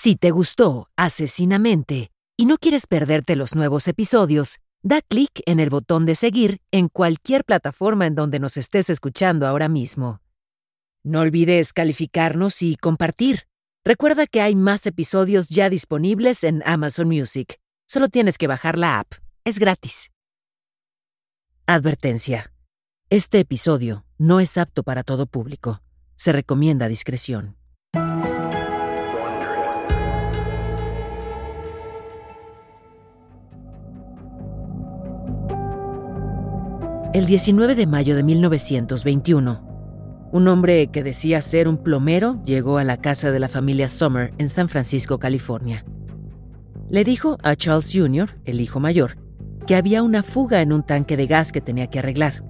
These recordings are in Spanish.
Si te gustó Asesinamente y no quieres perderte los nuevos episodios, da clic en el botón de seguir en cualquier plataforma en donde nos estés escuchando ahora mismo. No olvides calificarnos y compartir. Recuerda que hay más episodios ya disponibles en Amazon Music. Solo tienes que bajar la app. Es gratis. Advertencia. Este episodio no es apto para todo público. Se recomienda discreción. El 19 de mayo de 1921, un hombre que decía ser un plomero llegó a la casa de la familia Summer en San Francisco, California. Le dijo a Charles Jr., el hijo mayor, que había una fuga en un tanque de gas que tenía que arreglar.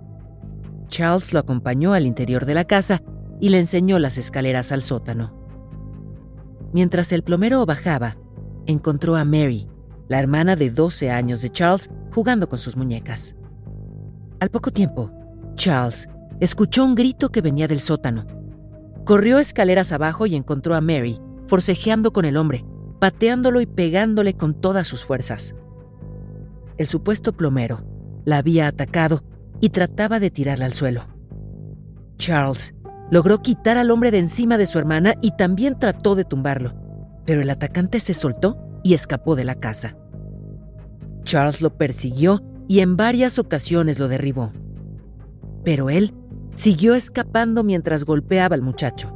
Charles lo acompañó al interior de la casa y le enseñó las escaleras al sótano. Mientras el plomero bajaba, encontró a Mary, la hermana de 12 años de Charles, jugando con sus muñecas. Al poco tiempo, Charles escuchó un grito que venía del sótano. Corrió escaleras abajo y encontró a Mary, forcejeando con el hombre, pateándolo y pegándole con todas sus fuerzas. El supuesto plomero la había atacado y trataba de tirarla al suelo. Charles logró quitar al hombre de encima de su hermana y también trató de tumbarlo, pero el atacante se soltó y escapó de la casa. Charles lo persiguió y en varias ocasiones lo derribó. Pero él siguió escapando mientras golpeaba al muchacho.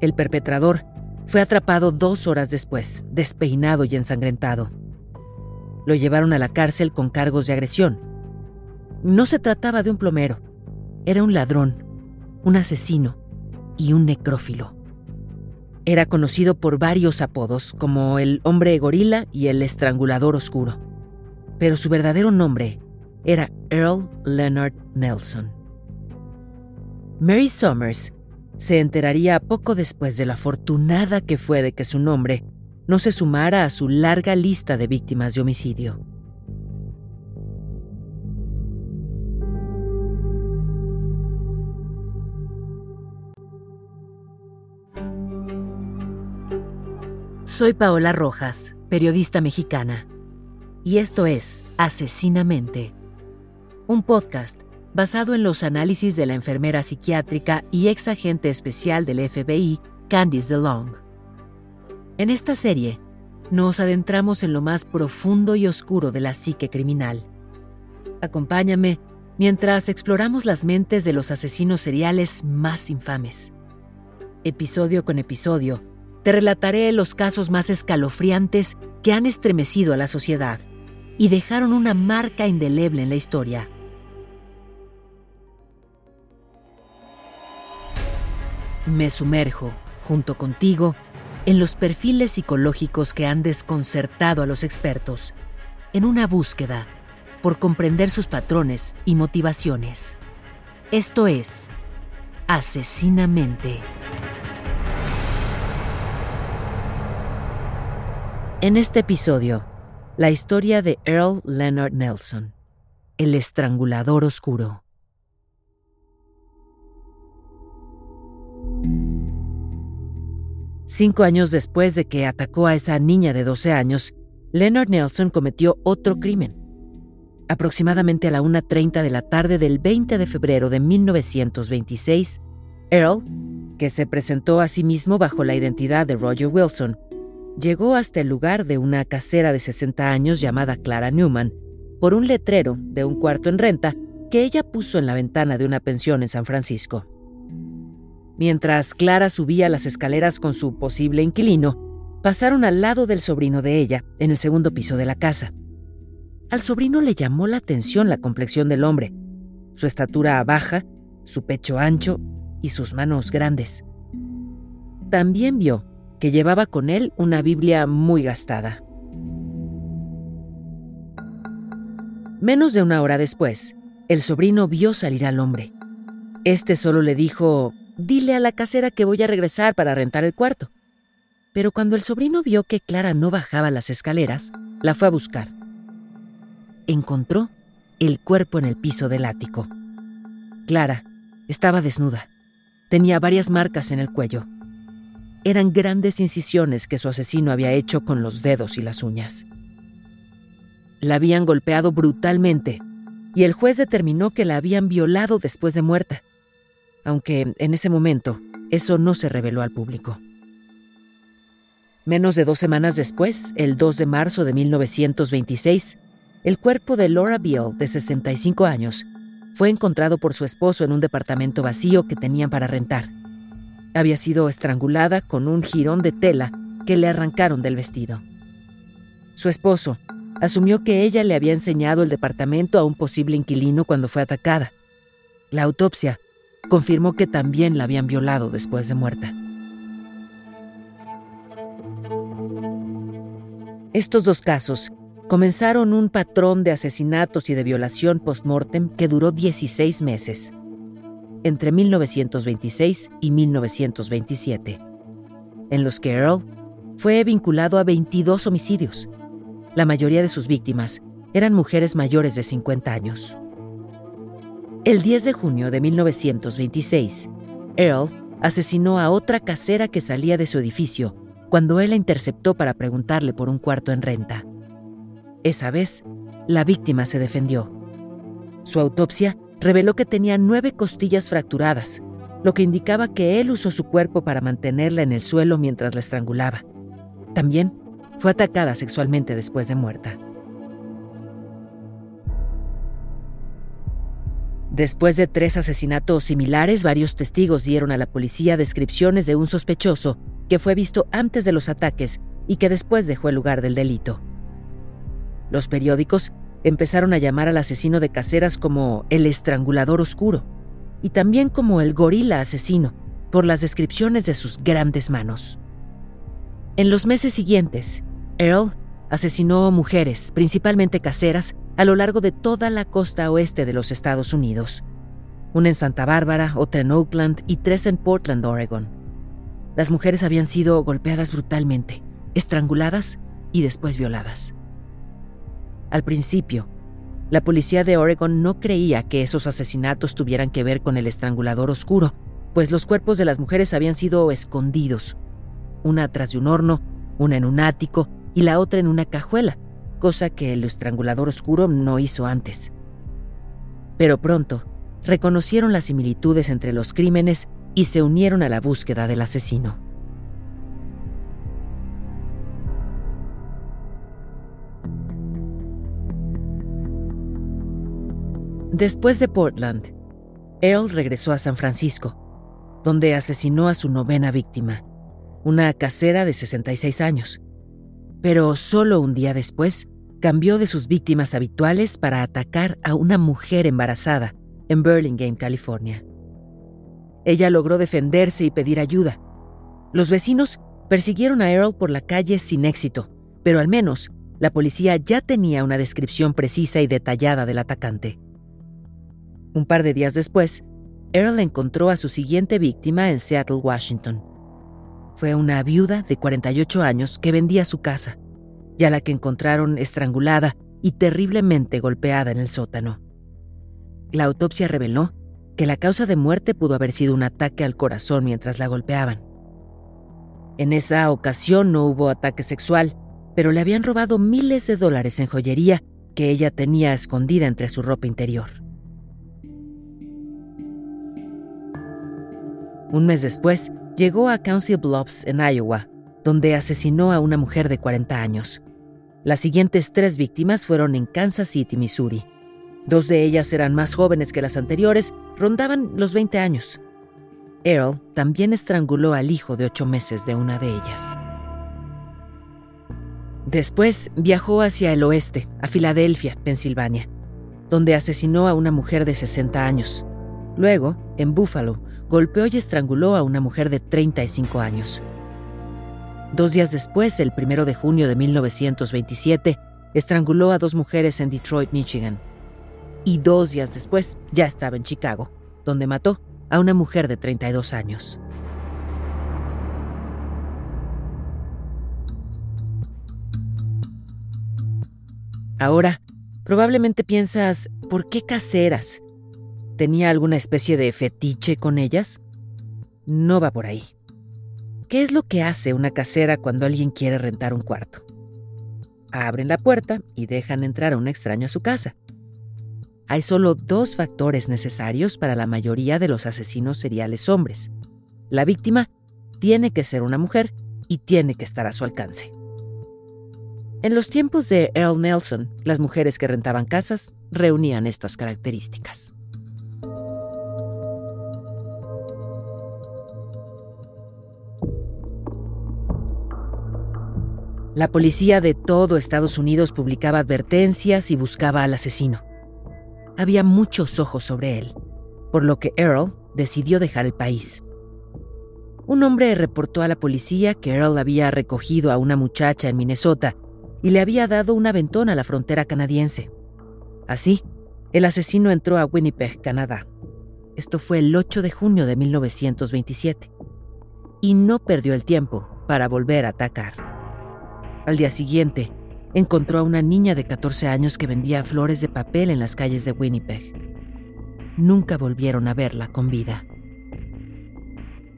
El perpetrador fue atrapado dos horas después, despeinado y ensangrentado. Lo llevaron a la cárcel con cargos de agresión. No se trataba de un plomero, era un ladrón, un asesino y un necrófilo. Era conocido por varios apodos como el hombre gorila y el estrangulador oscuro pero su verdadero nombre era Earl Leonard Nelson. Mary Summers se enteraría poco después de lo afortunada que fue de que su nombre no se sumara a su larga lista de víctimas de homicidio. Soy Paola Rojas, periodista mexicana y esto es Asesinamente, un podcast basado en los análisis de la enfermera psiquiátrica y ex agente especial del FBI, Candice DeLong. En esta serie, nos adentramos en lo más profundo y oscuro de la psique criminal. Acompáñame mientras exploramos las mentes de los asesinos seriales más infames. Episodio con episodio, te relataré los casos más escalofriantes que han estremecido a la sociedad y dejaron una marca indeleble en la historia. Me sumerjo, junto contigo, en los perfiles psicológicos que han desconcertado a los expertos, en una búsqueda por comprender sus patrones y motivaciones. Esto es Asesinamente. En este episodio, la historia de Earl Leonard Nelson, el estrangulador oscuro. Cinco años después de que atacó a esa niña de 12 años, Leonard Nelson cometió otro crimen. Aproximadamente a la 1.30 de la tarde del 20 de febrero de 1926, Earl, que se presentó a sí mismo bajo la identidad de Roger Wilson, llegó hasta el lugar de una casera de 60 años llamada Clara Newman por un letrero de un cuarto en renta que ella puso en la ventana de una pensión en San Francisco. Mientras Clara subía las escaleras con su posible inquilino, pasaron al lado del sobrino de ella, en el segundo piso de la casa. Al sobrino le llamó la atención la complexión del hombre, su estatura baja, su pecho ancho y sus manos grandes. También vio que llevaba con él una Biblia muy gastada. Menos de una hora después, el sobrino vio salir al hombre. Este solo le dijo, dile a la casera que voy a regresar para rentar el cuarto. Pero cuando el sobrino vio que Clara no bajaba las escaleras, la fue a buscar. Encontró el cuerpo en el piso del ático. Clara estaba desnuda. Tenía varias marcas en el cuello eran grandes incisiones que su asesino había hecho con los dedos y las uñas. La habían golpeado brutalmente y el juez determinó que la habían violado después de muerta, aunque en ese momento eso no se reveló al público. Menos de dos semanas después, el 2 de marzo de 1926, el cuerpo de Laura Beale, de 65 años, fue encontrado por su esposo en un departamento vacío que tenían para rentar. Había sido estrangulada con un jirón de tela que le arrancaron del vestido. Su esposo asumió que ella le había enseñado el departamento a un posible inquilino cuando fue atacada. La autopsia confirmó que también la habían violado después de muerta. Estos dos casos comenzaron un patrón de asesinatos y de violación post-mortem que duró 16 meses, entre 1926 y 1927, en los que Earl fue vinculado a 22 homicidios. La mayoría de sus víctimas eran mujeres mayores de 50 años. El 10 de junio de 1926, Earl asesinó a otra casera que salía de su edificio cuando él la interceptó para preguntarle por un cuarto en renta. Esa vez, la víctima se defendió. Su autopsia reveló que tenía nueve costillas fracturadas, lo que indicaba que él usó su cuerpo para mantenerla en el suelo mientras la estrangulaba. También fue atacada sexualmente después de muerta. Después de tres asesinatos similares, varios testigos dieron a la policía descripciones de un sospechoso que fue visto antes de los ataques y que después dejó el lugar del delito. Los periódicos empezaron a llamar al asesino de caseras como el estrangulador oscuro y también como el gorila asesino por las descripciones de sus grandes manos. En los meses siguientes, Earl asesinó mujeres, principalmente caseras, a lo largo de toda la costa oeste de los Estados Unidos. Una en Santa Bárbara, otra en Oakland y tres en Portland, Oregon. Las mujeres habían sido golpeadas brutalmente, estranguladas y después violadas. Al principio, la policía de Oregon no creía que esos asesinatos tuvieran que ver con el estrangulador oscuro, pues los cuerpos de las mujeres habían sido escondidos, una atrás de un horno, una en un ático y la otra en una cajuela, cosa que el estrangulador oscuro no hizo antes. Pero pronto, reconocieron las similitudes entre los crímenes y se unieron a la búsqueda del asesino. Después de Portland, Earl regresó a San Francisco, donde asesinó a su novena víctima, una casera de 66 años. Pero solo un día después, cambió de sus víctimas habituales para atacar a una mujer embarazada en Burlingame, California. Ella logró defenderse y pedir ayuda. Los vecinos persiguieron a Earl por la calle sin éxito, pero al menos la policía ya tenía una descripción precisa y detallada del atacante. Un par de días después, Earl encontró a su siguiente víctima en Seattle, Washington. Fue una viuda de 48 años que vendía su casa, y a la que encontraron estrangulada y terriblemente golpeada en el sótano. La autopsia reveló que la causa de muerte pudo haber sido un ataque al corazón mientras la golpeaban. En esa ocasión no hubo ataque sexual, pero le habían robado miles de dólares en joyería que ella tenía escondida entre su ropa interior. Un mes después, llegó a Council Bluffs, en Iowa, donde asesinó a una mujer de 40 años. Las siguientes tres víctimas fueron en Kansas City, Missouri. Dos de ellas eran más jóvenes que las anteriores, rondaban los 20 años. Earl también estranguló al hijo de ocho meses de una de ellas. Después viajó hacia el oeste, a Filadelfia, Pensilvania, donde asesinó a una mujer de 60 años. Luego, en Buffalo, golpeó y estranguló a una mujer de 35 años. Dos días después, el 1 de junio de 1927, estranguló a dos mujeres en Detroit, Michigan. Y dos días después, ya estaba en Chicago, donde mató a una mujer de 32 años. Ahora, probablemente piensas, ¿por qué caseras? ¿Tenía alguna especie de fetiche con ellas? No va por ahí. ¿Qué es lo que hace una casera cuando alguien quiere rentar un cuarto? Abren la puerta y dejan entrar a un extraño a su casa. Hay solo dos factores necesarios para la mayoría de los asesinos seriales hombres. La víctima tiene que ser una mujer y tiene que estar a su alcance. En los tiempos de Earl Nelson, las mujeres que rentaban casas reunían estas características. La policía de todo Estados Unidos publicaba advertencias y buscaba al asesino. Había muchos ojos sobre él, por lo que Earl decidió dejar el país. Un hombre reportó a la policía que Earl había recogido a una muchacha en Minnesota y le había dado un aventón a la frontera canadiense. Así, el asesino entró a Winnipeg, Canadá. Esto fue el 8 de junio de 1927. Y no perdió el tiempo para volver a atacar. Al día siguiente, encontró a una niña de 14 años que vendía flores de papel en las calles de Winnipeg. Nunca volvieron a verla con vida.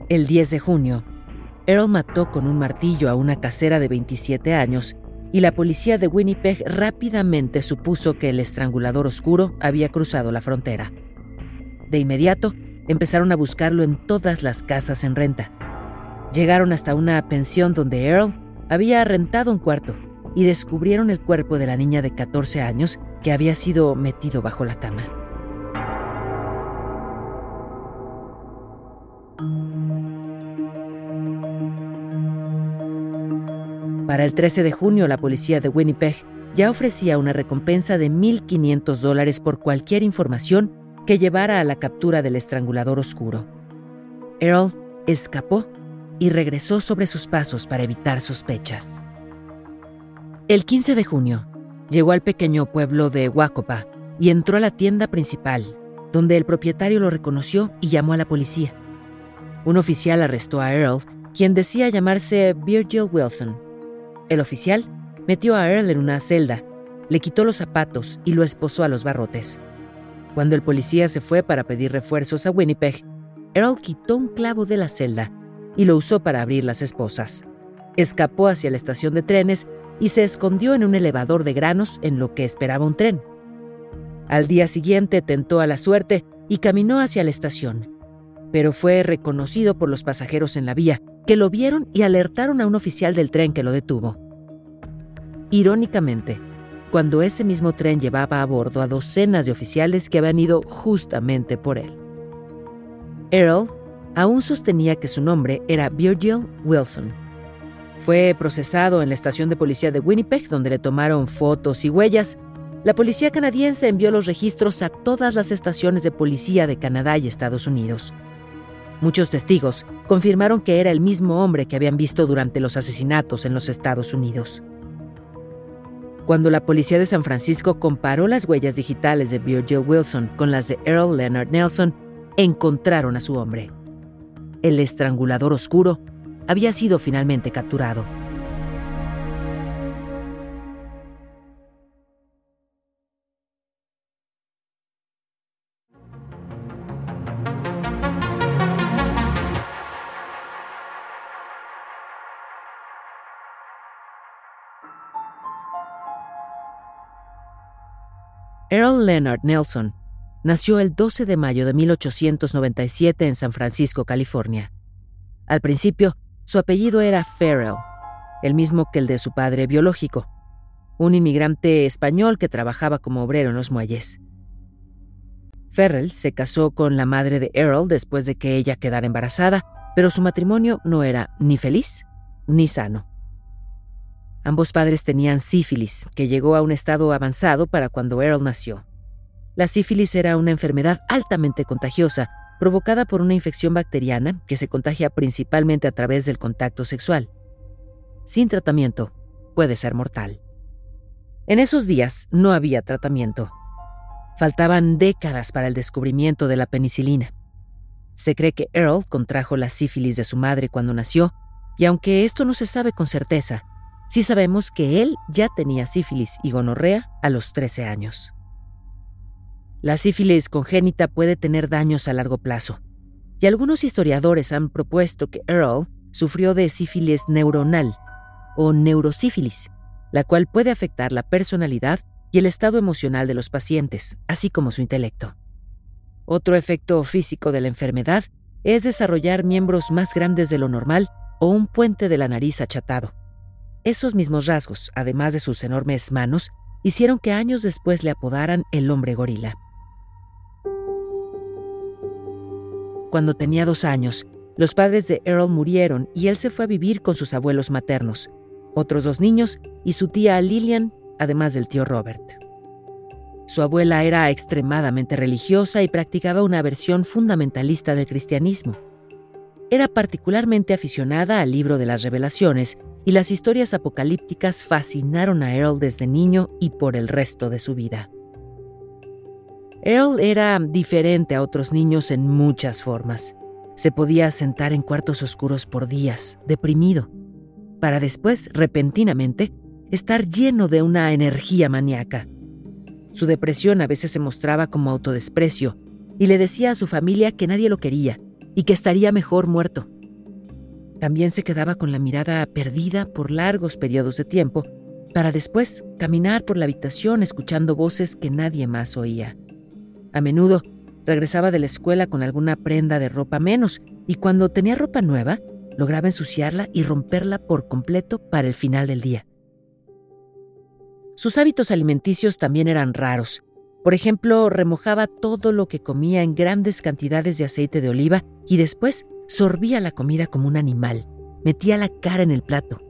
El 10 de junio, Earl mató con un martillo a una casera de 27 años y la policía de Winnipeg rápidamente supuso que el estrangulador oscuro había cruzado la frontera. De inmediato, empezaron a buscarlo en todas las casas en renta. Llegaron hasta una pensión donde Earl había rentado un cuarto y descubrieron el cuerpo de la niña de 14 años que había sido metido bajo la cama. Para el 13 de junio, la policía de Winnipeg ya ofrecía una recompensa de 1.500 dólares por cualquier información que llevara a la captura del estrangulador oscuro. Earl escapó y regresó sobre sus pasos para evitar sospechas. El 15 de junio, llegó al pequeño pueblo de Huacopa y entró a la tienda principal, donde el propietario lo reconoció y llamó a la policía. Un oficial arrestó a Earl, quien decía llamarse Virgil Wilson. El oficial metió a Earl en una celda, le quitó los zapatos y lo esposó a los barrotes. Cuando el policía se fue para pedir refuerzos a Winnipeg, Earl quitó un clavo de la celda y lo usó para abrir las esposas. Escapó hacia la estación de trenes y se escondió en un elevador de granos en lo que esperaba un tren. Al día siguiente tentó a la suerte y caminó hacia la estación, pero fue reconocido por los pasajeros en la vía, que lo vieron y alertaron a un oficial del tren que lo detuvo. Irónicamente, cuando ese mismo tren llevaba a bordo a docenas de oficiales que habían ido justamente por él. Earl aún sostenía que su nombre era Virgil Wilson. Fue procesado en la estación de policía de Winnipeg, donde le tomaron fotos y huellas. La policía canadiense envió los registros a todas las estaciones de policía de Canadá y Estados Unidos. Muchos testigos confirmaron que era el mismo hombre que habían visto durante los asesinatos en los Estados Unidos. Cuando la policía de San Francisco comparó las huellas digitales de Virgil Wilson con las de Earl Leonard Nelson, encontraron a su hombre el estrangulador oscuro, había sido finalmente capturado. Earl Leonard Nelson nació el 12 de mayo de 1897 en San Francisco, California. Al principio, su apellido era Farrell, el mismo que el de su padre biológico, un inmigrante español que trabajaba como obrero en los muelles. Farrell se casó con la madre de Earl después de que ella quedara embarazada, pero su matrimonio no era ni feliz ni sano. Ambos padres tenían sífilis, que llegó a un estado avanzado para cuando Earl nació. La sífilis era una enfermedad altamente contagiosa, provocada por una infección bacteriana que se contagia principalmente a través del contacto sexual. Sin tratamiento, puede ser mortal. En esos días no había tratamiento. Faltaban décadas para el descubrimiento de la penicilina. Se cree que Earl contrajo la sífilis de su madre cuando nació, y aunque esto no se sabe con certeza, sí sabemos que él ya tenía sífilis y gonorrea a los 13 años. La sífilis congénita puede tener daños a largo plazo, y algunos historiadores han propuesto que Earl sufrió de sífilis neuronal o neurosífilis, la cual puede afectar la personalidad y el estado emocional de los pacientes, así como su intelecto. Otro efecto físico de la enfermedad es desarrollar miembros más grandes de lo normal o un puente de la nariz achatado. Esos mismos rasgos, además de sus enormes manos, hicieron que años después le apodaran el hombre gorila. Cuando tenía dos años, los padres de Earl murieron y él se fue a vivir con sus abuelos maternos, otros dos niños y su tía Lillian, además del tío Robert. Su abuela era extremadamente religiosa y practicaba una versión fundamentalista del cristianismo. Era particularmente aficionada al libro de las revelaciones y las historias apocalípticas fascinaron a Earl desde niño y por el resto de su vida. Earl era diferente a otros niños en muchas formas. Se podía sentar en cuartos oscuros por días, deprimido, para después, repentinamente, estar lleno de una energía maníaca. Su depresión a veces se mostraba como autodesprecio y le decía a su familia que nadie lo quería y que estaría mejor muerto. También se quedaba con la mirada perdida por largos periodos de tiempo para después caminar por la habitación escuchando voces que nadie más oía. A menudo regresaba de la escuela con alguna prenda de ropa menos y cuando tenía ropa nueva, lograba ensuciarla y romperla por completo para el final del día. Sus hábitos alimenticios también eran raros. Por ejemplo, remojaba todo lo que comía en grandes cantidades de aceite de oliva y después sorbía la comida como un animal. Metía la cara en el plato.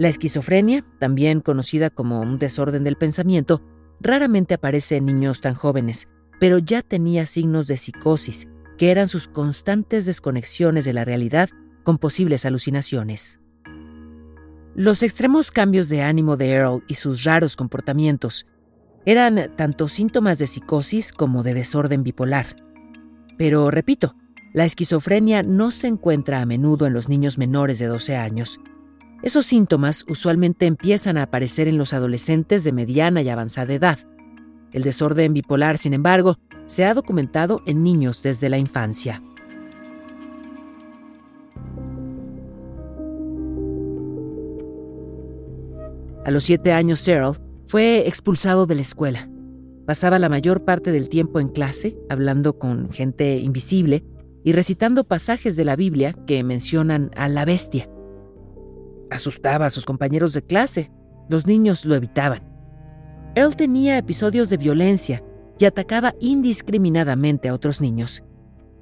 La esquizofrenia, también conocida como un desorden del pensamiento, raramente aparece en niños tan jóvenes, pero ya tenía signos de psicosis, que eran sus constantes desconexiones de la realidad con posibles alucinaciones. Los extremos cambios de ánimo de Earl y sus raros comportamientos eran tanto síntomas de psicosis como de desorden bipolar. Pero, repito, la esquizofrenia no se encuentra a menudo en los niños menores de 12 años, esos síntomas usualmente empiezan a aparecer en los adolescentes de mediana y avanzada edad. El desorden bipolar, sin embargo, se ha documentado en niños desde la infancia. A los siete años, Cyril fue expulsado de la escuela. Pasaba la mayor parte del tiempo en clase, hablando con gente invisible y recitando pasajes de la Biblia que mencionan a la bestia. Asustaba a sus compañeros de clase. Los niños lo evitaban. Earl tenía episodios de violencia y atacaba indiscriminadamente a otros niños.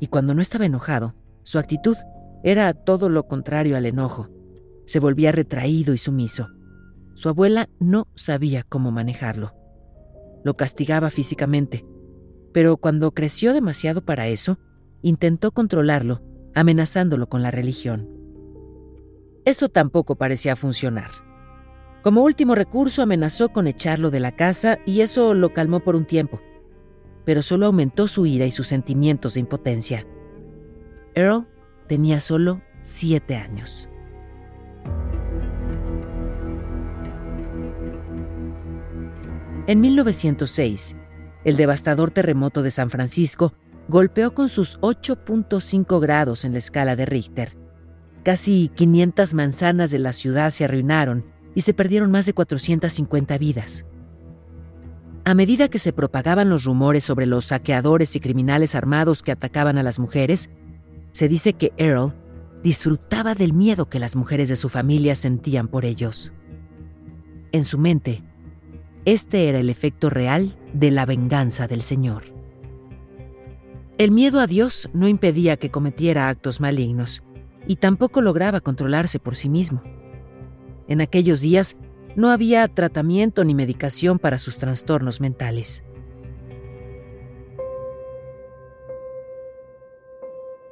Y cuando no estaba enojado, su actitud era todo lo contrario al enojo. Se volvía retraído y sumiso. Su abuela no sabía cómo manejarlo. Lo castigaba físicamente, pero cuando creció demasiado para eso, intentó controlarlo, amenazándolo con la religión. Eso tampoco parecía funcionar. Como último recurso amenazó con echarlo de la casa y eso lo calmó por un tiempo, pero solo aumentó su ira y sus sentimientos de impotencia. Earl tenía solo siete años. En 1906, el devastador terremoto de San Francisco golpeó con sus 8.5 grados en la escala de Richter Casi 500 manzanas de la ciudad se arruinaron y se perdieron más de 450 vidas. A medida que se propagaban los rumores sobre los saqueadores y criminales armados que atacaban a las mujeres, se dice que Earl disfrutaba del miedo que las mujeres de su familia sentían por ellos. En su mente, este era el efecto real de la venganza del Señor. El miedo a Dios no impedía que cometiera actos malignos, y tampoco lograba controlarse por sí mismo. En aquellos días no había tratamiento ni medicación para sus trastornos mentales.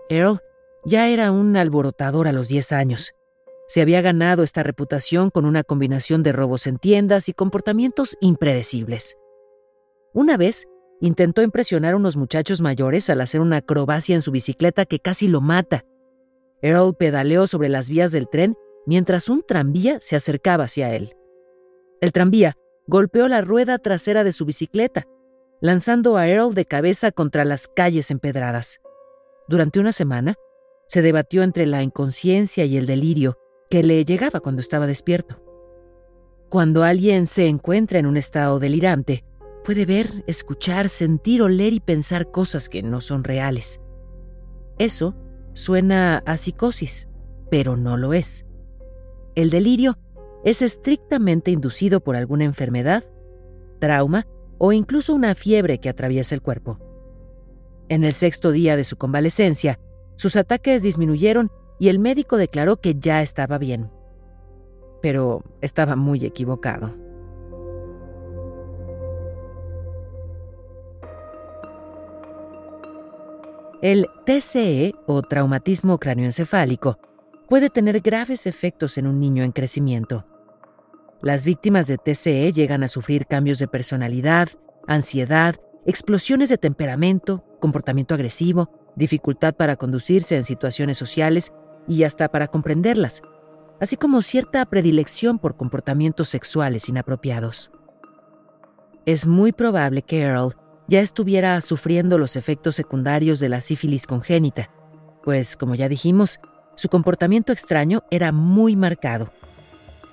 Earl ya era un alborotador a los 10 años. Se había ganado esta reputación con una combinación de robos en tiendas y comportamientos impredecibles. Una vez, intentó impresionar a unos muchachos mayores al hacer una acrobacia en su bicicleta que casi lo mata Earl pedaleó sobre las vías del tren mientras un tranvía se acercaba hacia él. El tranvía golpeó la rueda trasera de su bicicleta, lanzando a Earl de cabeza contra las calles empedradas. durante una semana, se debatió entre la inconsciencia y el delirio que le llegaba cuando estaba despierto. Cuando alguien se encuentra en un estado delirante, puede ver, escuchar, sentir, oler y pensar cosas que no son reales. Eso suena a psicosis, pero no lo es. El delirio es estrictamente inducido por alguna enfermedad, trauma o incluso una fiebre que atraviesa el cuerpo. En el sexto día de su convalecencia, sus ataques disminuyeron y el médico declaró que ya estaba bien. Pero estaba muy equivocado. El TCE o traumatismo cráneoencefálico puede tener graves efectos en un niño en crecimiento. Las víctimas de TCE llegan a sufrir cambios de personalidad, ansiedad, explosiones de temperamento, comportamiento agresivo, dificultad para conducirse en situaciones sociales y hasta para comprenderlas, así como cierta predilección por comportamientos sexuales inapropiados. Es muy probable que Earl ya estuviera sufriendo los efectos secundarios de la sífilis congénita, pues, como ya dijimos, su comportamiento extraño era muy marcado.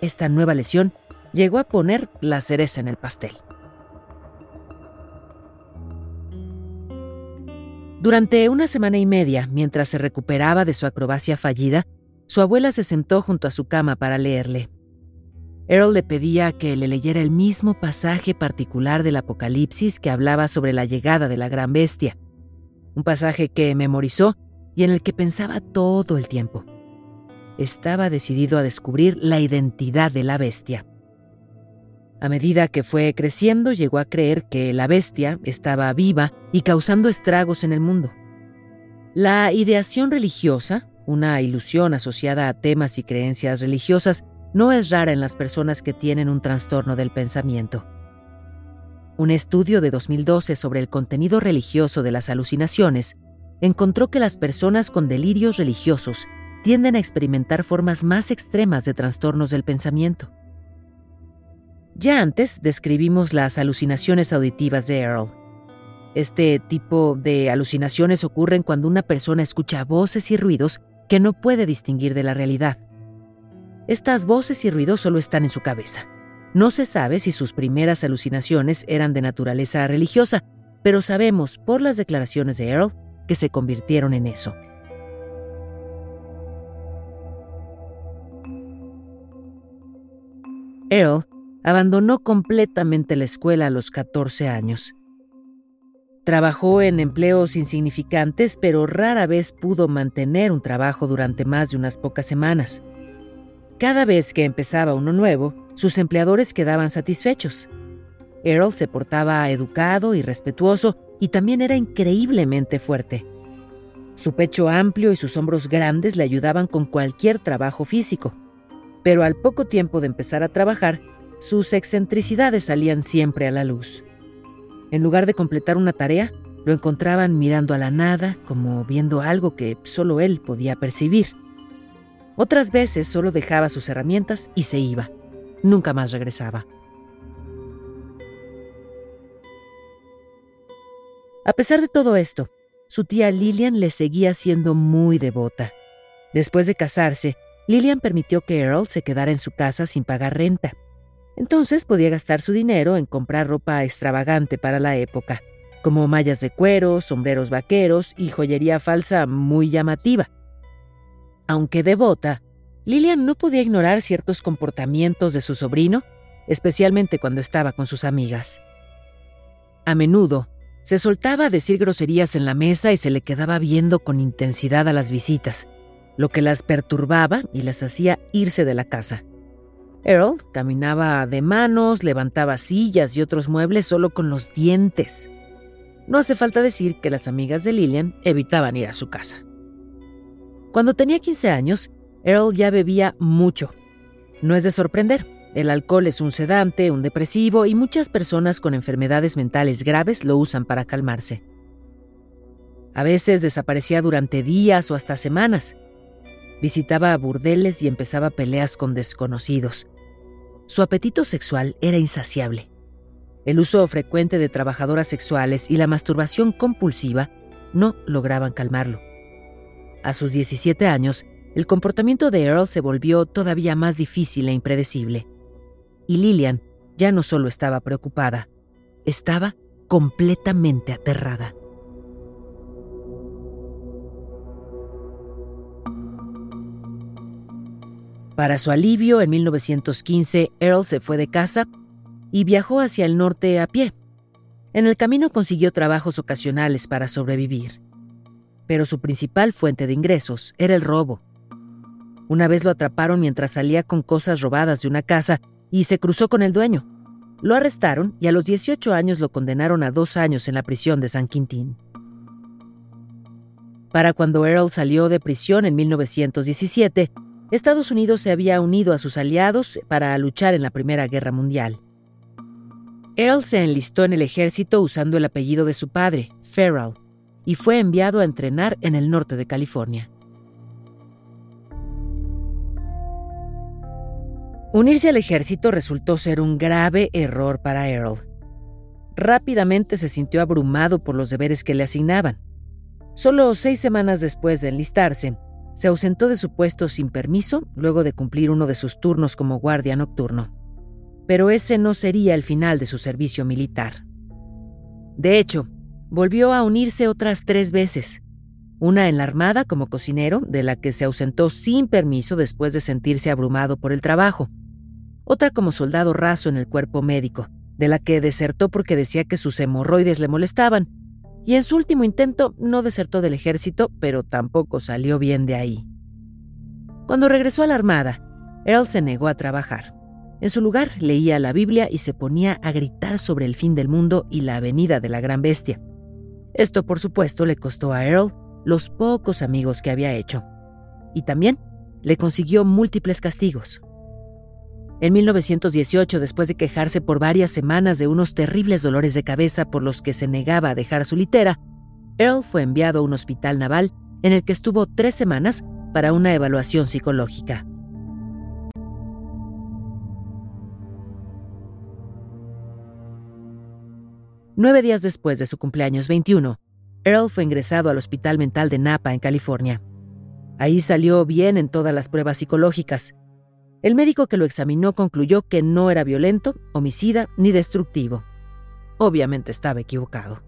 Esta nueva lesión llegó a poner la cereza en el pastel. Durante una semana y media, mientras se recuperaba de su acrobacia fallida, su abuela se sentó junto a su cama para leerle. Earl le pedía que le leyera el mismo pasaje particular del Apocalipsis que hablaba sobre la llegada de la gran bestia, un pasaje que memorizó y en el que pensaba todo el tiempo. Estaba decidido a descubrir la identidad de la bestia. A medida que fue creciendo, llegó a creer que la bestia estaba viva y causando estragos en el mundo. La ideación religiosa, una ilusión asociada a temas y creencias religiosas, no es rara en las personas que tienen un trastorno del pensamiento. Un estudio de 2012 sobre el contenido religioso de las alucinaciones encontró que las personas con delirios religiosos tienden a experimentar formas más extremas de trastornos del pensamiento. Ya antes describimos las alucinaciones auditivas de Earl. Este tipo de alucinaciones ocurren cuando una persona escucha voces y ruidos que no puede distinguir de la realidad. Estas voces y ruidos solo están en su cabeza. No se sabe si sus primeras alucinaciones eran de naturaleza religiosa, pero sabemos por las declaraciones de Earl que se convirtieron en eso. Earl abandonó completamente la escuela a los 14 años. Trabajó en empleos insignificantes, pero rara vez pudo mantener un trabajo durante más de unas pocas semanas. Cada vez que empezaba uno nuevo, sus empleadores quedaban satisfechos. Earl se portaba educado y respetuoso y también era increíblemente fuerte. Su pecho amplio y sus hombros grandes le ayudaban con cualquier trabajo físico. Pero al poco tiempo de empezar a trabajar, sus excentricidades salían siempre a la luz. En lugar de completar una tarea, lo encontraban mirando a la nada, como viendo algo que solo él podía percibir. Otras veces solo dejaba sus herramientas y se iba. Nunca más regresaba. A pesar de todo esto, su tía Lillian le seguía siendo muy devota. Después de casarse, Lillian permitió que Earl se quedara en su casa sin pagar renta. Entonces podía gastar su dinero en comprar ropa extravagante para la época, como mallas de cuero, sombreros vaqueros y joyería falsa muy llamativa. Aunque devota, Lillian no podía ignorar ciertos comportamientos de su sobrino, especialmente cuando estaba con sus amigas. A menudo, se soltaba a decir groserías en la mesa y se le quedaba viendo con intensidad a las visitas, lo que las perturbaba y las hacía irse de la casa. Earl caminaba de manos, levantaba sillas y otros muebles solo con los dientes. No hace falta decir que las amigas de Lillian evitaban ir a su casa. Cuando tenía 15 años, Earl ya bebía mucho. No es de sorprender, el alcohol es un sedante, un depresivo y muchas personas con enfermedades mentales graves lo usan para calmarse. A veces desaparecía durante días o hasta semanas. Visitaba burdeles y empezaba peleas con desconocidos. Su apetito sexual era insaciable. El uso frecuente de trabajadoras sexuales y la masturbación compulsiva no lograban calmarlo. A sus 17 años, el comportamiento de Earl se volvió todavía más difícil e impredecible. Y Lillian ya no solo estaba preocupada, estaba completamente aterrada. Para su alivio, en 1915, Earl se fue de casa y viajó hacia el norte a pie. En el camino consiguió trabajos ocasionales para sobrevivir. Pero su principal fuente de ingresos era el robo. Una vez lo atraparon mientras salía con cosas robadas de una casa y se cruzó con el dueño. Lo arrestaron y a los 18 años lo condenaron a dos años en la prisión de San Quintín. Para cuando Earl salió de prisión en 1917, Estados Unidos se había unido a sus aliados para luchar en la Primera Guerra Mundial. Earl se enlistó en el ejército usando el apellido de su padre, Farrell, y fue enviado a entrenar en el norte de California. Unirse al ejército resultó ser un grave error para Earl. Rápidamente se sintió abrumado por los deberes que le asignaban. Solo seis semanas después de enlistarse, se ausentó de su puesto sin permiso luego de cumplir uno de sus turnos como guardia nocturno. Pero ese no sería el final de su servicio militar. De hecho, volvió a unirse otras tres veces. Una en la Armada como cocinero, de la que se ausentó sin permiso después de sentirse abrumado por el trabajo. Otra como soldado raso en el cuerpo médico, de la que desertó porque decía que sus hemorroides le molestaban y en su último intento no desertó del ejército, pero tampoco salió bien de ahí. Cuando regresó a la Armada, Earl se negó a trabajar. En su lugar leía la Biblia y se ponía a gritar sobre el fin del mundo y la venida de la gran bestia. Esto, por supuesto, le costó a Earl los pocos amigos que había hecho. Y también le consiguió múltiples castigos. En 1918, después de quejarse por varias semanas de unos terribles dolores de cabeza por los que se negaba a dejar su litera, Earl fue enviado a un hospital naval en el que estuvo tres semanas para una evaluación psicológica. Nueve días después de su cumpleaños 21, Earl fue ingresado al Hospital Mental de Napa, en California. Ahí salió bien en todas las pruebas psicológicas el médico que lo examinó concluyó que no era violento, homicida ni destructivo. Obviamente estaba equivocado.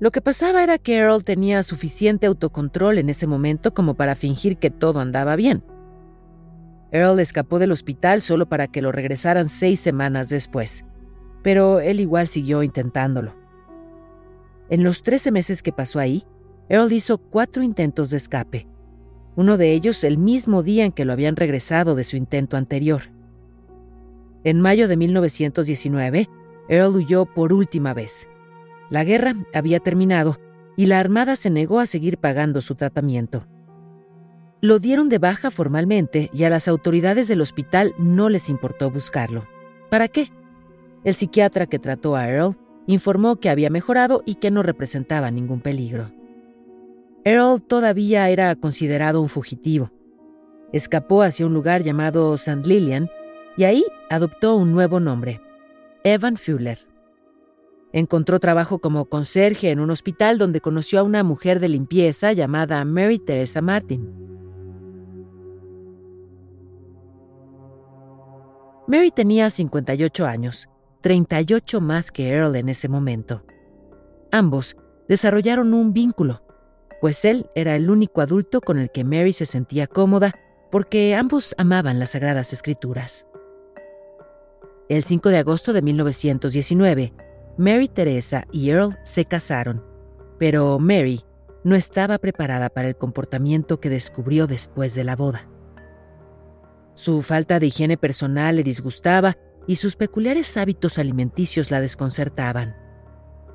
Lo que pasaba era que Earl tenía suficiente autocontrol en ese momento como para fingir que todo andaba bien. Earl escapó del hospital solo para que lo regresaran seis semanas después, pero él igual siguió intentándolo. En los 13 meses que pasó ahí, Earl hizo cuatro intentos de escape, uno de ellos el mismo día en que lo habían regresado de su intento anterior. En mayo de 1919, Earl huyó por última vez. La guerra había terminado y la Armada se negó a seguir pagando su tratamiento. Lo dieron de baja formalmente y a las autoridades del hospital no les importó buscarlo. ¿Para qué? El psiquiatra que trató a Earl informó que había mejorado y que no representaba ningún peligro. Earl todavía era considerado un fugitivo. Escapó hacia un lugar llamado St. Lillian y ahí adoptó un nuevo nombre, Evan Fuller. Encontró trabajo como conserje en un hospital donde conoció a una mujer de limpieza llamada Mary Teresa Martin. Mary tenía 58 años, 38 más que Earl en ese momento. Ambos desarrollaron un vínculo pues él era el único adulto con el que Mary se sentía cómoda porque ambos amaban las Sagradas Escrituras. El 5 de agosto de 1919, Mary Teresa y Earl se casaron, pero Mary no estaba preparada para el comportamiento que descubrió después de la boda. Su falta de higiene personal le disgustaba y sus peculiares hábitos alimenticios la desconcertaban.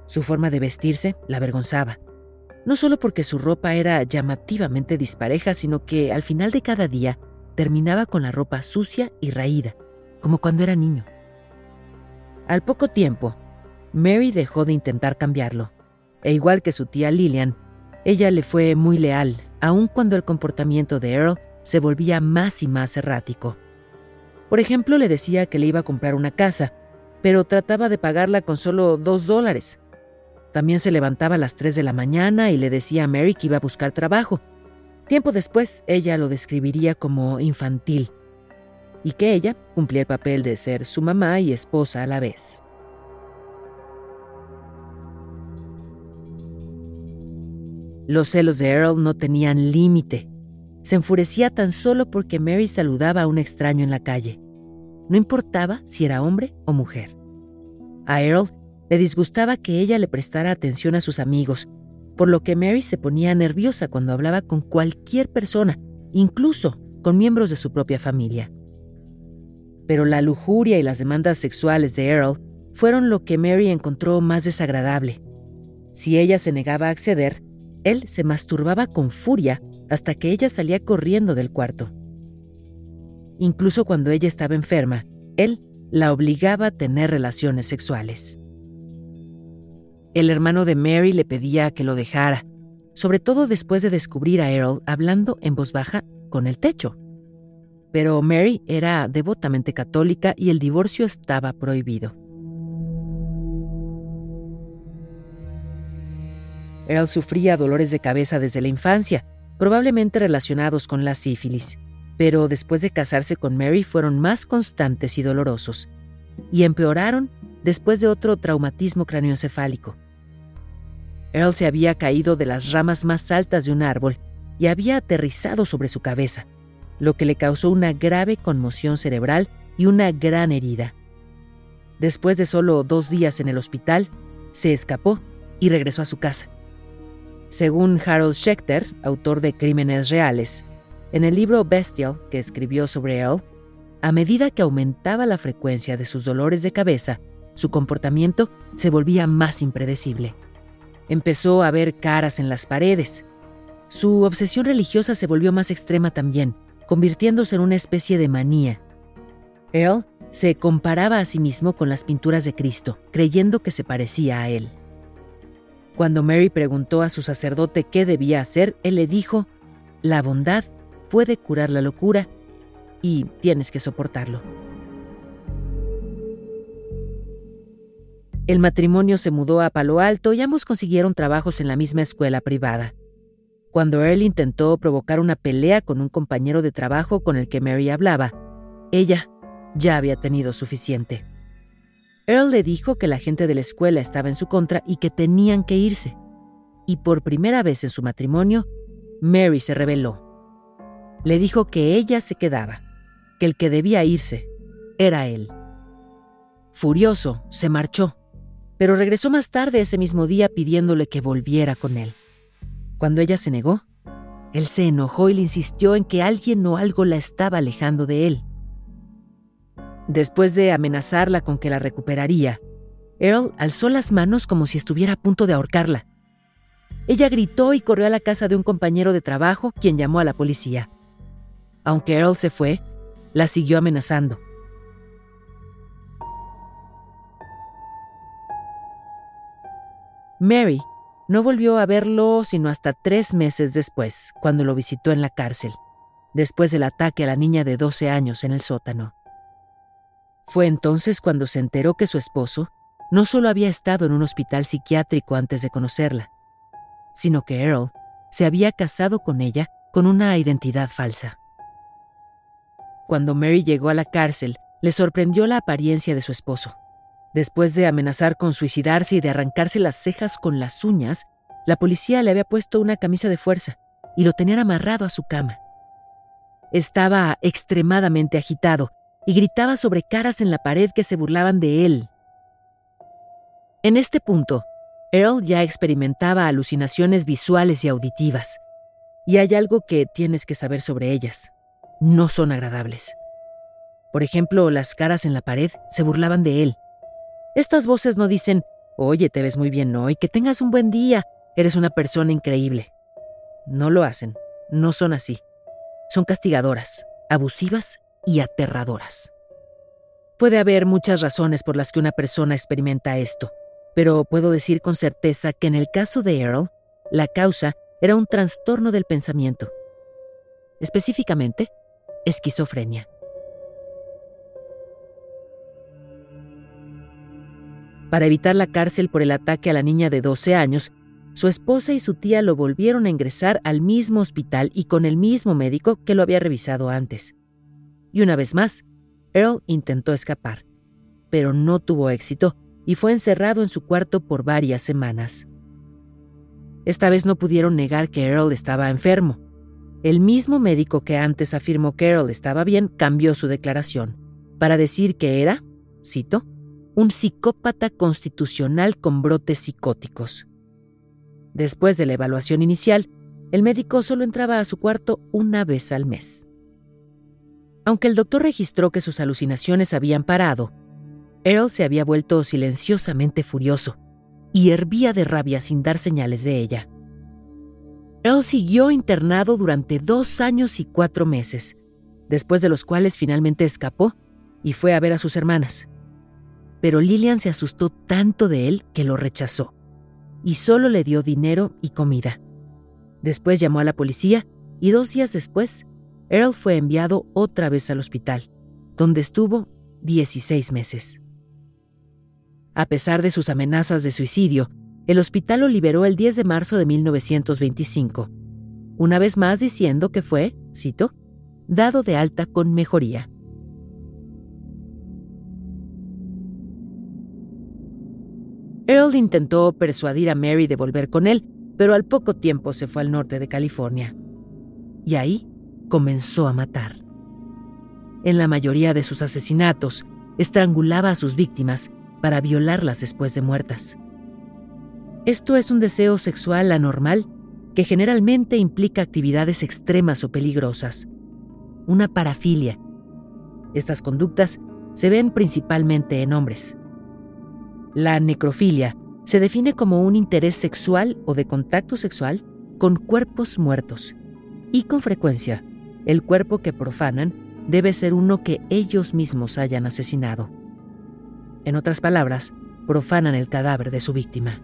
Su forma de vestirse la avergonzaba no solo porque su ropa era llamativamente dispareja, sino que al final de cada día terminaba con la ropa sucia y raída, como cuando era niño. Al poco tiempo, Mary dejó de intentar cambiarlo, e igual que su tía Lillian, ella le fue muy leal, aun cuando el comportamiento de Earl se volvía más y más errático. Por ejemplo, le decía que le iba a comprar una casa, pero trataba de pagarla con solo dos dólares. También se levantaba a las 3 de la mañana y le decía a Mary que iba a buscar trabajo. Tiempo después, ella lo describiría como infantil y que ella cumplía el papel de ser su mamá y esposa a la vez. Los celos de Earl no tenían límite. Se enfurecía tan solo porque Mary saludaba a un extraño en la calle. No importaba si era hombre o mujer. A Earl le disgustaba que ella le prestara atención a sus amigos, por lo que Mary se ponía nerviosa cuando hablaba con cualquier persona, incluso con miembros de su propia familia. Pero la lujuria y las demandas sexuales de Earl fueron lo que Mary encontró más desagradable. Si ella se negaba a acceder, él se masturbaba con furia hasta que ella salía corriendo del cuarto. Incluso cuando ella estaba enferma, él la obligaba a tener relaciones sexuales. El hermano de Mary le pedía que lo dejara, sobre todo después de descubrir a Earl hablando en voz baja con el techo. Pero Mary era devotamente católica y el divorcio estaba prohibido. Earl sufría dolores de cabeza desde la infancia, probablemente relacionados con la sífilis pero después de casarse con Mary fueron más constantes y dolorosos, y empeoraron después de otro traumatismo craneoencefálico. Earl se había caído de las ramas más altas de un árbol y había aterrizado sobre su cabeza, lo que le causó una grave conmoción cerebral y una gran herida. Después de solo dos días en el hospital, se escapó y regresó a su casa. Según Harold Schechter, autor de Crímenes Reales, en el libro Bestial que escribió sobre Earl, a medida que aumentaba la frecuencia de sus dolores de cabeza, su comportamiento se volvía más impredecible. Empezó a ver caras en las paredes. Su obsesión religiosa se volvió más extrema también, convirtiéndose en una especie de manía. Earl se comparaba a sí mismo con las pinturas de Cristo, creyendo que se parecía a él. Cuando Mary preguntó a su sacerdote qué debía hacer, él le dijo, la bondad puede curar la locura y tienes que soportarlo. El matrimonio se mudó a Palo Alto y ambos consiguieron trabajos en la misma escuela privada. Cuando Earl intentó provocar una pelea con un compañero de trabajo con el que Mary hablaba, ella ya había tenido suficiente. Earl le dijo que la gente de la escuela estaba en su contra y que tenían que irse. Y por primera vez en su matrimonio, Mary se rebeló le dijo que ella se quedaba, que el que debía irse era él. Furioso, se marchó, pero regresó más tarde ese mismo día pidiéndole que volviera con él. Cuando ella se negó, él se enojó y le insistió en que alguien o algo la estaba alejando de él. Después de amenazarla con que la recuperaría, Earl alzó las manos como si estuviera a punto de ahorcarla. Ella gritó y corrió a la casa de un compañero de trabajo, quien llamó a la policía. Aunque Earl se fue, la siguió amenazando. Mary no volvió a verlo sino hasta tres meses después, cuando lo visitó en la cárcel, después del ataque a la niña de 12 años en el sótano. Fue entonces cuando se enteró que su esposo no solo había estado en un hospital psiquiátrico antes de conocerla, sino que Earl se había casado con ella con una identidad falsa. Cuando Mary llegó a la cárcel, le sorprendió la apariencia de su esposo. Después de amenazar con suicidarse y de arrancarse las cejas con las uñas, la policía le había puesto una camisa de fuerza y lo tenían amarrado a su cama. Estaba extremadamente agitado y gritaba sobre caras en la pared que se burlaban de él. En este punto, Earl ya experimentaba alucinaciones visuales y auditivas, y hay algo que tienes que saber sobre ellas no son agradables. Por ejemplo, las caras en la pared se burlaban de él. Estas voces no dicen, oye, te ves muy bien hoy, que tengas un buen día, eres una persona increíble. No lo hacen, no son así. Son castigadoras, abusivas y aterradoras. Puede haber muchas razones por las que una persona experimenta esto, pero puedo decir con certeza que en el caso de Earl, la causa era un trastorno del pensamiento. Específicamente, esquizofrenia.。Para evitar la cárcel por el ataque a la niña de 12 años, su esposa y su tía lo volvieron a ingresar al mismo hospital y con el mismo médico que lo había revisado antes. Y una vez más, Earl intentó escapar, pero no tuvo éxito y fue encerrado en su cuarto por varias semanas. Esta vez no pudieron negar que Earl estaba enfermo. El mismo médico que antes afirmó que Earl estaba bien cambió su declaración para decir que era, cito, un psicópata constitucional con brotes psicóticos. Después de la evaluación inicial, el médico solo entraba a su cuarto una vez al mes. Aunque el doctor registró que sus alucinaciones habían parado, Earl se había vuelto silenciosamente furioso y hervía de rabia sin dar señales de ella. Earl siguió internado durante dos años y cuatro meses, después de los cuales finalmente escapó y fue a ver a sus hermanas. Pero Lillian se asustó tanto de él que lo rechazó y solo le dio dinero y comida. Después llamó a la policía y dos días después, Earl fue enviado otra vez al hospital, donde estuvo 16 meses. A pesar de sus amenazas de suicidio, el hospital lo liberó el 10 de marzo de 1925, una vez más diciendo que fue, cito, dado de alta con mejoría. Earl intentó persuadir a Mary de volver con él, pero al poco tiempo se fue al norte de California. Y ahí comenzó a matar. En la mayoría de sus asesinatos, estrangulaba a sus víctimas para violarlas después de muertas. Esto es un deseo sexual anormal que generalmente implica actividades extremas o peligrosas. Una parafilia. Estas conductas se ven principalmente en hombres. La necrofilia se define como un interés sexual o de contacto sexual con cuerpos muertos. Y con frecuencia, el cuerpo que profanan debe ser uno que ellos mismos hayan asesinado. En otras palabras, profanan el cadáver de su víctima.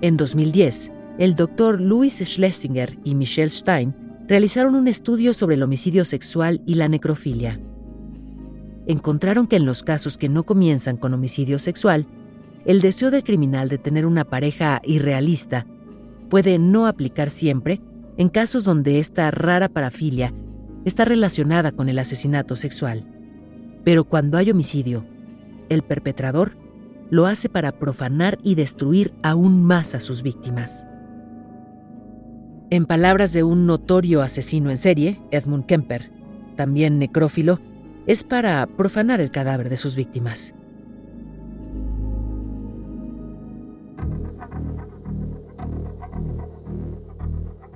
En 2010, el doctor Louis Schlesinger y Michelle Stein realizaron un estudio sobre el homicidio sexual y la necrofilia encontraron que en los casos que no comienzan con homicidio sexual, el deseo del criminal de tener una pareja irrealista puede no aplicar siempre en casos donde esta rara parafilia está relacionada con el asesinato sexual. Pero cuando hay homicidio, el perpetrador lo hace para profanar y destruir aún más a sus víctimas. En palabras de un notorio asesino en serie, Edmund Kemper, también necrófilo, es para profanar el cadáver de sus víctimas.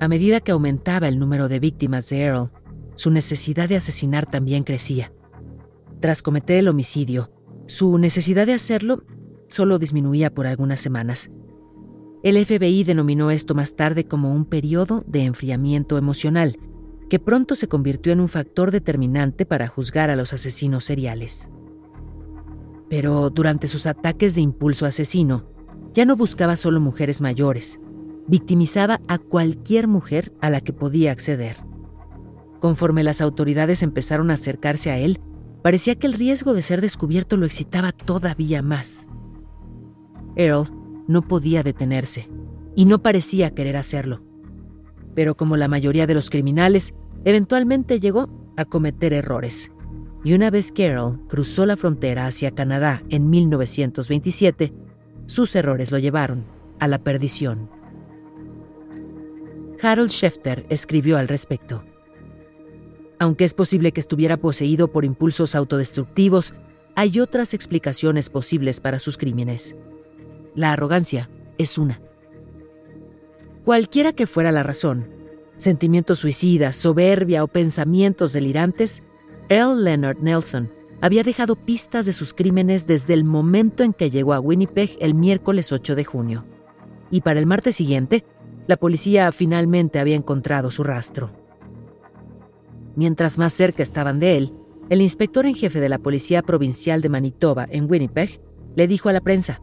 A medida que aumentaba el número de víctimas de Earl, su necesidad de asesinar también crecía. Tras cometer el homicidio, su necesidad de hacerlo solo disminuía por algunas semanas. El FBI denominó esto más tarde como un periodo de enfriamiento emocional, que pronto se convirtió en un factor determinante para juzgar a los asesinos seriales. Pero durante sus ataques de impulso asesino, ya no buscaba solo mujeres mayores, victimizaba a cualquier mujer a la que podía acceder. Conforme las autoridades empezaron a acercarse a él, parecía que el riesgo de ser descubierto lo excitaba todavía más. Earl no podía detenerse y no parecía querer hacerlo. Pero como la mayoría de los criminales, Eventualmente llegó a cometer errores. Y una vez Carol cruzó la frontera hacia Canadá en 1927, sus errores lo llevaron a la perdición. Harold Schefter escribió al respecto. Aunque es posible que estuviera poseído por impulsos autodestructivos, hay otras explicaciones posibles para sus crímenes. La arrogancia es una. Cualquiera que fuera la razón, sentimientos suicidas, soberbia o pensamientos delirantes, Earl Leonard Nelson había dejado pistas de sus crímenes desde el momento en que llegó a Winnipeg el miércoles 8 de junio. Y para el martes siguiente, la policía finalmente había encontrado su rastro. Mientras más cerca estaban de él, el inspector en jefe de la Policía Provincial de Manitoba en Winnipeg le dijo a la prensa,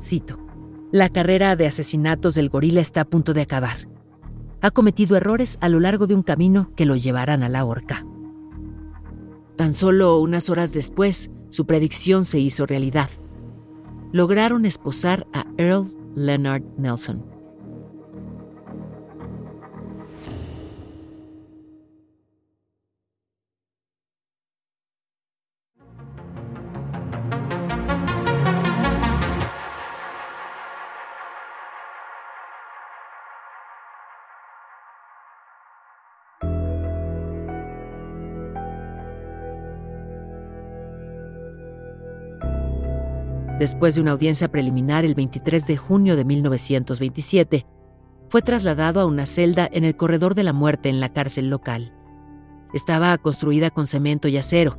cito, La carrera de asesinatos del gorila está a punto de acabar ha cometido errores a lo largo de un camino que lo llevarán a la horca. Tan solo unas horas después, su predicción se hizo realidad. lograron esposar a Earl Leonard Nelson. Después de una audiencia preliminar el 23 de junio de 1927, fue trasladado a una celda en el corredor de la muerte en la cárcel local. Estaba construida con cemento y acero.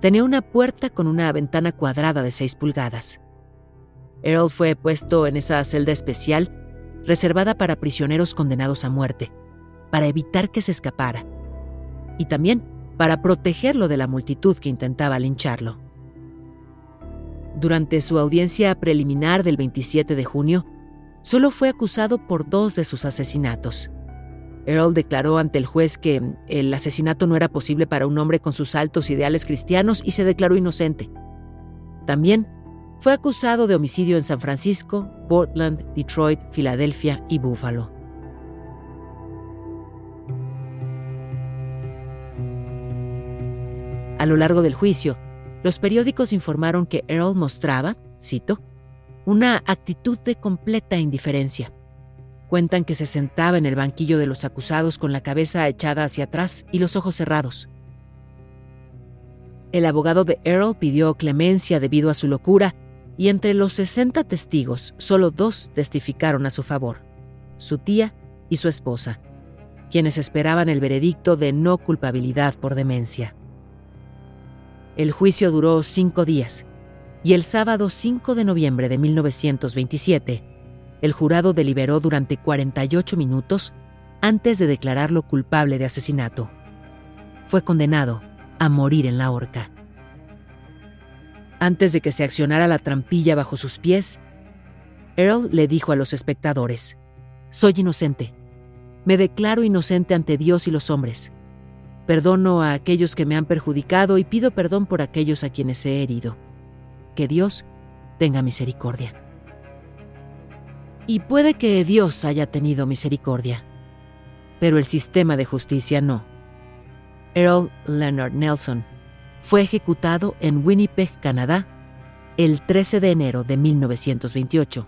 Tenía una puerta con una ventana cuadrada de 6 pulgadas. Earl fue puesto en esa celda especial reservada para prisioneros condenados a muerte, para evitar que se escapara, y también para protegerlo de la multitud que intentaba lincharlo. Durante su audiencia preliminar del 27 de junio, solo fue acusado por dos de sus asesinatos. Earl declaró ante el juez que el asesinato no era posible para un hombre con sus altos ideales cristianos y se declaró inocente. También fue acusado de homicidio en San Francisco, Portland, Detroit, Filadelfia y Buffalo. A lo largo del juicio, los periódicos informaron que Earl mostraba, cito, una actitud de completa indiferencia. Cuentan que se sentaba en el banquillo de los acusados con la cabeza echada hacia atrás y los ojos cerrados. El abogado de Earl pidió clemencia debido a su locura y entre los 60 testigos solo dos testificaron a su favor, su tía y su esposa, quienes esperaban el veredicto de no culpabilidad por demencia. El juicio duró cinco días y el sábado 5 de noviembre de 1927, el jurado deliberó durante 48 minutos antes de declararlo culpable de asesinato. Fue condenado a morir en la horca. Antes de que se accionara la trampilla bajo sus pies, Earl le dijo a los espectadores, Soy inocente. Me declaro inocente ante Dios y los hombres. Perdono a aquellos que me han perjudicado y pido perdón por aquellos a quienes he herido. Que Dios tenga misericordia. Y puede que Dios haya tenido misericordia, pero el sistema de justicia no. Earl Leonard Nelson fue ejecutado en Winnipeg, Canadá, el 13 de enero de 1928,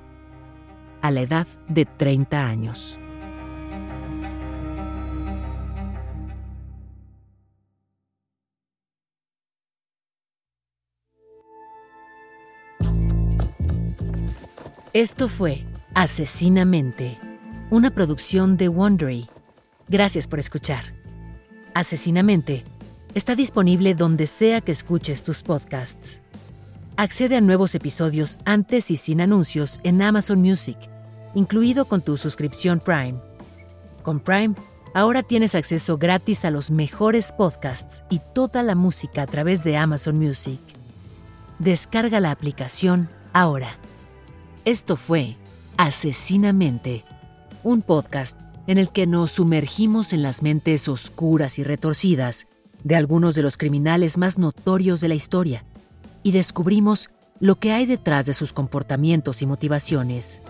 a la edad de 30 años. Esto fue Asesinamente, una producción de Wondery. Gracias por escuchar. Asesinamente está disponible donde sea que escuches tus podcasts. Accede a nuevos episodios antes y sin anuncios en Amazon Music, incluido con tu suscripción Prime. Con Prime, ahora tienes acceso gratis a los mejores podcasts y toda la música a través de Amazon Music. Descarga la aplicación ahora. Esto fue Asesinamente, un podcast en el que nos sumergimos en las mentes oscuras y retorcidas de algunos de los criminales más notorios de la historia y descubrimos lo que hay detrás de sus comportamientos y motivaciones.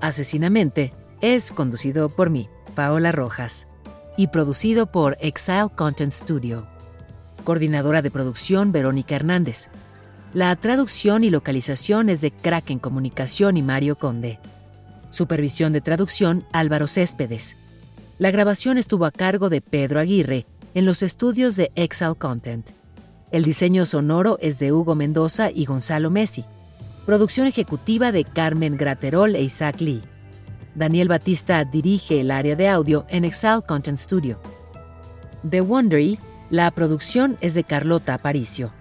Asesinamente es conducido por mí, Paola Rojas, y producido por Exile Content Studio. Coordinadora de producción, Verónica Hernández. La traducción y localización es de Kraken Comunicación y Mario Conde. Supervisión de traducción Álvaro Céspedes. La grabación estuvo a cargo de Pedro Aguirre en los estudios de Excel Content. El diseño sonoro es de Hugo Mendoza y Gonzalo Messi. Producción ejecutiva de Carmen Graterol e Isaac Lee. Daniel Batista dirige el área de audio en Excel Content Studio. The Wondery, la producción es de Carlota Aparicio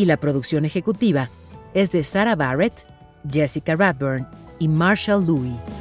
y la producción ejecutiva es de Sarah Barrett, Jessica Radburn y Marshall Louis.